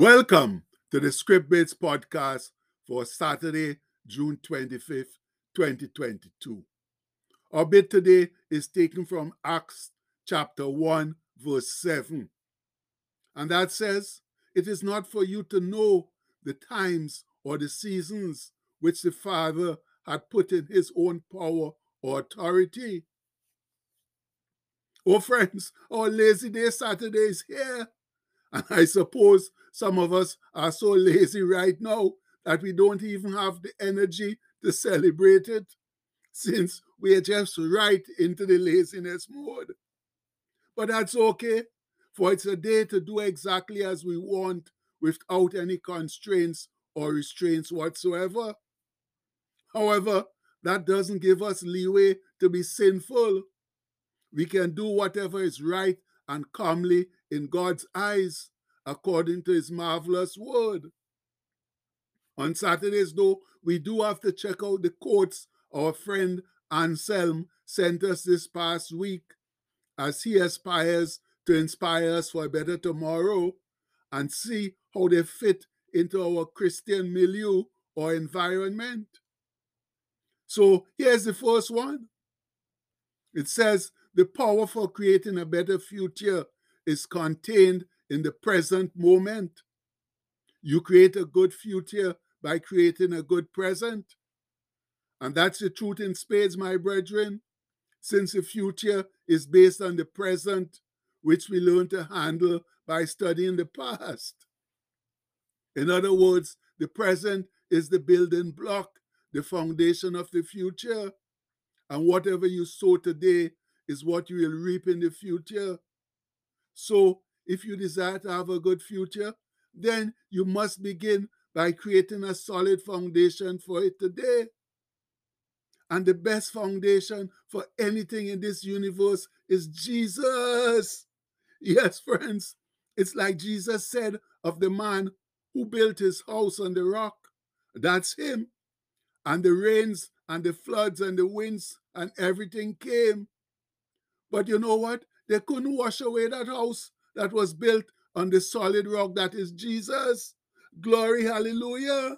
Welcome to the Script Bits podcast for Saturday, June 25th, 2022. Our bit today is taken from Acts chapter 1, verse 7. And that says, It is not for you to know the times or the seasons which the Father had put in his own power or authority. Oh, friends, our lazy day Saturday is here. And I suppose some of us are so lazy right now that we don't even have the energy to celebrate it since we are just right into the laziness mode. But that's okay, for it's a day to do exactly as we want without any constraints or restraints whatsoever. However, that doesn't give us leeway to be sinful. We can do whatever is right and calmly in God's eyes according to his marvelous word. On Saturdays, though, we do have to check out the quotes our friend Anselm sent us this past week as he aspires to inspire us for a better tomorrow and see how they fit into our Christian milieu or environment. So here's the first one. It says, The power for creating a better future is contained in the present moment. You create a good future by creating a good present. And that's the truth in spades, my brethren, since the future is based on the present, which we learn to handle by studying the past. In other words, the present is the building block, the foundation of the future. And whatever you sow today is what you will reap in the future. So if you desire to have a good future, then you must begin by creating a solid foundation for it today. And the best foundation for anything in this universe is Jesus. Yes, friends, it's like Jesus said of the man who built his house on the rock. That's him. And the rains and the floods and the winds and everything came. But you know what? They couldn't wash away that house that was built on the solid rock that is Jesus. Glory, hallelujah.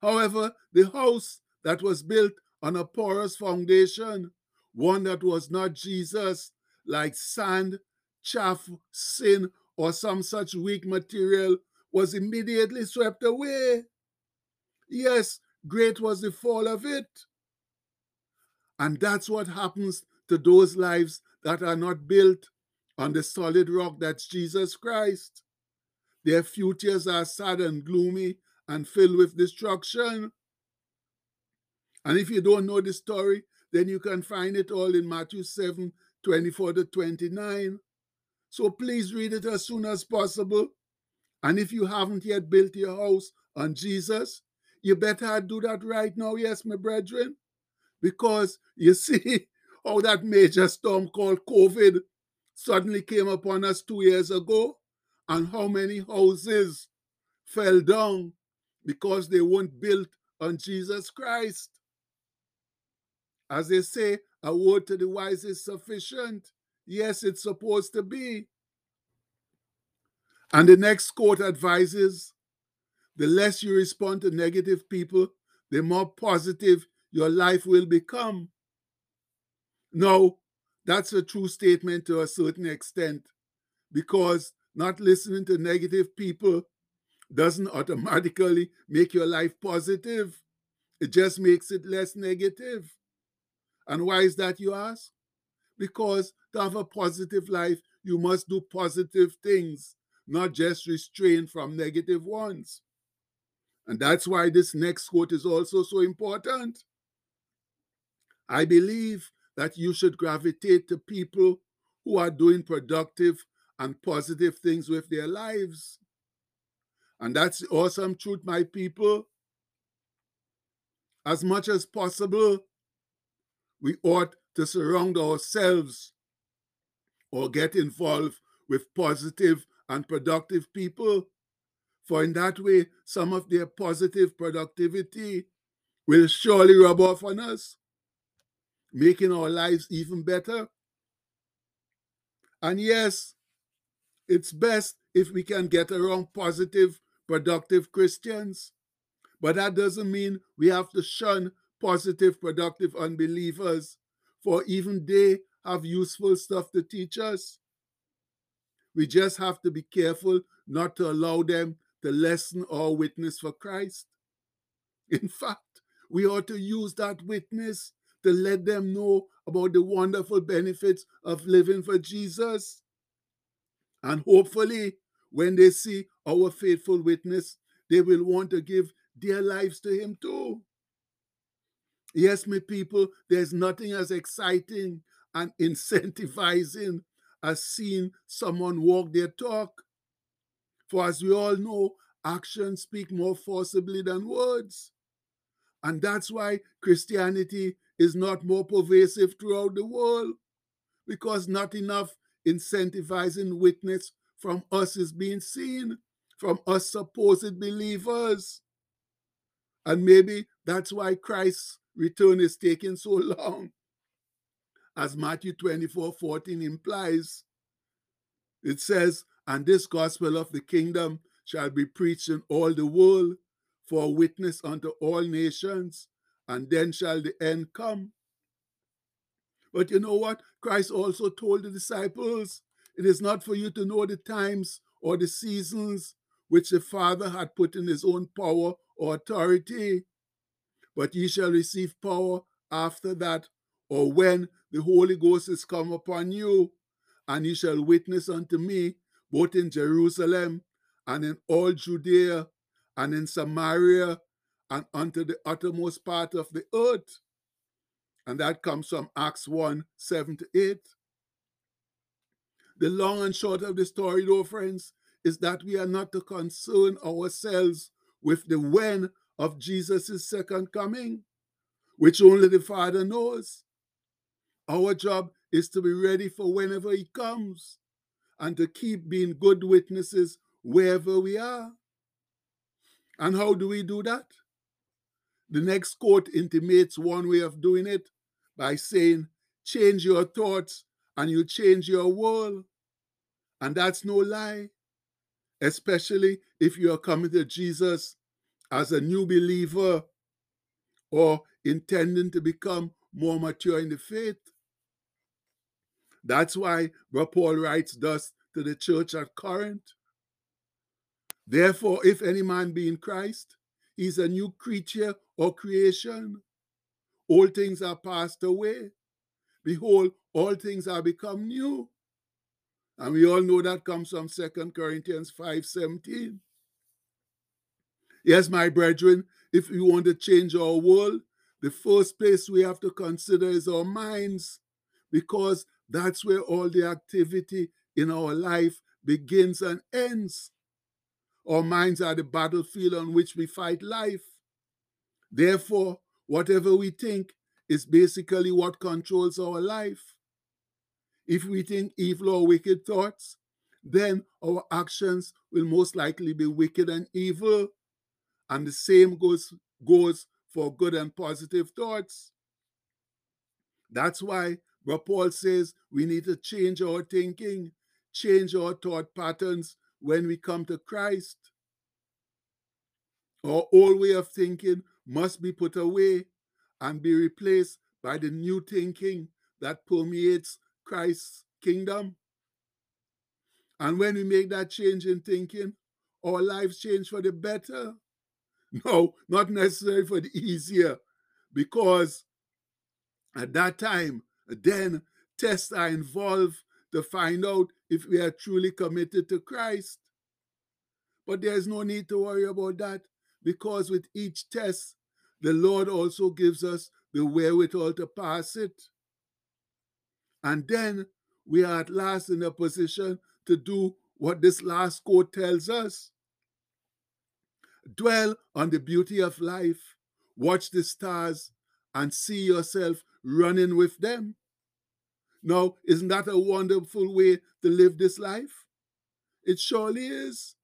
However, the house that was built on a porous foundation, one that was not Jesus, like sand, chaff, sin, or some such weak material, was immediately swept away. Yes, great was the fall of it. And that's what happens to those lives that are not built on the solid rock that's Jesus Christ. Their futures are sad and gloomy and filled with destruction. And if you don't know the story, then you can find it all in Matthew 7 24 to 29. So please read it as soon as possible. And if you haven't yet built your house on Jesus, you better do that right now, yes, my brethren. Because you see how that major storm called COVID suddenly came upon us two years ago, and how many houses fell down because they weren't built on Jesus Christ. As they say, a word to the wise is sufficient. Yes, it's supposed to be. And the next quote advises the less you respond to negative people, the more positive your life will become. Now, that's a true statement to a certain extent because not listening to negative people doesn't automatically make your life positive. It just makes it less negative. And why is that, you ask? Because to have a positive life, you must do positive things, not just restrain from negative ones. And that's why this next quote is also so important. I believe that you should gravitate to people who are doing productive and positive things with their lives. And that's the awesome truth, my people. As much as possible, we ought to surround ourselves or get involved with positive and productive people. For in that way, some of their positive productivity will surely rub off on us making our lives even better. And yes, It's best if we can get around positive, productive Christians. But that doesn't mean we have to shun positive, productive unbelievers, for even they have useful stuff to teach us. We just have to be careful not to allow them to lessen our witness for Christ. In fact, we ought to use that witness to let them know about the wonderful benefits of living for Jesus. And hopefully, when they see our faithful witness, they will want to give their lives to Him too. Yes, my people, there's nothing as exciting and incentivizing as seeing someone walk their talk. For as we all know, actions speak more forcibly than words. And that's why Christianity is not more pervasive throughout the world, because not enough incentivizing witness from us is being seen, from us supposed believers. And maybe that's why Christ's return is taking so long. As Matthew 24 14 implies, it says, And this gospel of the kingdom shall be preached in all the world for witness unto all nations, and then shall the end come. But you know what? Christ also told the disciples, It is not for you to know the times or the seasons which the Father had put in his own power or authority, but ye shall receive power after that, or when the Holy Ghost is come upon you, and ye shall witness unto me both in Jerusalem and in all Judea and in Samaria and unto the uttermost part of the earth. And that comes from Acts 1 7 to 8. The long and short of the story, though, friends, is that we are not to concern ourselves with the when of Jesus' second coming, which only the Father knows. Our job is to be ready for whenever He comes and to keep being good witnesses wherever we are. And how do we do that? The next quote intimates one way of doing it by saying, Change your thoughts and you change your world. And that's no lie, especially if you are coming to Jesus as a new believer or intending to become more mature in the faith. That's why Paul writes thus to the church at Corinth. Therefore, if any man be in Christ, he's a new creature or creation. All things are passed away. Behold, all things are become new. And we all know that comes from Second Corinthians 5 17. Yes, my brethren, if we want to change our world, the first place we have to consider is our minds, because that's where all the activity in our life begins and ends. Our minds are the battlefield on which we fight life. Therefore, whatever we think is basically what controls our life. If we think evil or wicked thoughts, then our actions will most likely be wicked and evil. And the same goes, goes for good and positive thoughts. That's why Paul says we need to change our thinking, change our thought patterns when we come to Christ. Our old way of thinking must be put away and be replaced by the new thinking that permeates Christ's kingdom. And when we make that change in thinking, our lives change for the better. No, not necessarily for the easier, because at that time, then tests are involved to find out if we are truly committed to Christ. But there's no need to worry about that because with each test, the Lord also gives us the wherewithal to pass it. And then we are at last in a position to do what this last quote tells us dwell on the beauty of life, watch the stars, and see yourself running with them. Now, isn't that a wonderful way to live this life? It surely is.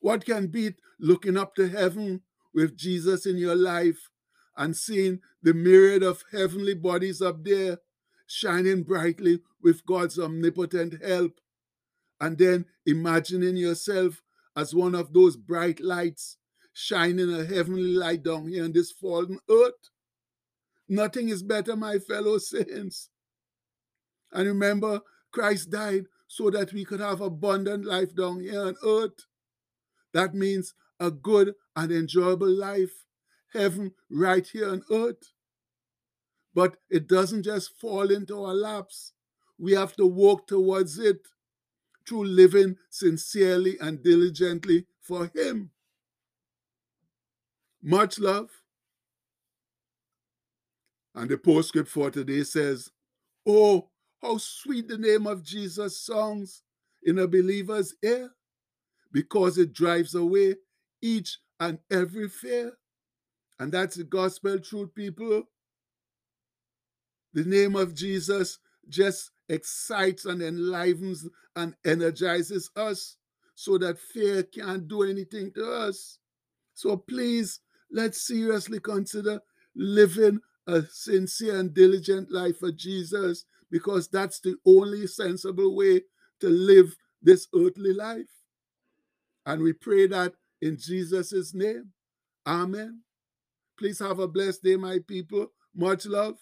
What can beat looking up to heaven with Jesus in your life and seeing the myriad of heavenly bodies up there shining brightly with God's omnipotent help and then imagining yourself as one of those bright lights shining a heavenly light down here on this fallen earth. Nothing is better, my fellow saints. And remember, Christ died so that we could have abundant life down here on earth. That means a good and enjoyable life, heaven right here on earth. But it doesn't just fall into our laps. We have to work towards it through living sincerely and diligently for Him. Much love. And the postscript for today says, Oh, how sweet the name of Jesus sounds in a believer's ear because it drives away each and every fear. And that's the gospel truth, people. The name of Jesus just excites and enlivens and energizes us so that fear can't do anything to us. So please, let's seriously consider living a sincere and diligent life for Jesus because that's the only sensible way to live this earthly life. And we pray that in Jesus' name. Amen. Please have a blessed day, my people. Much love.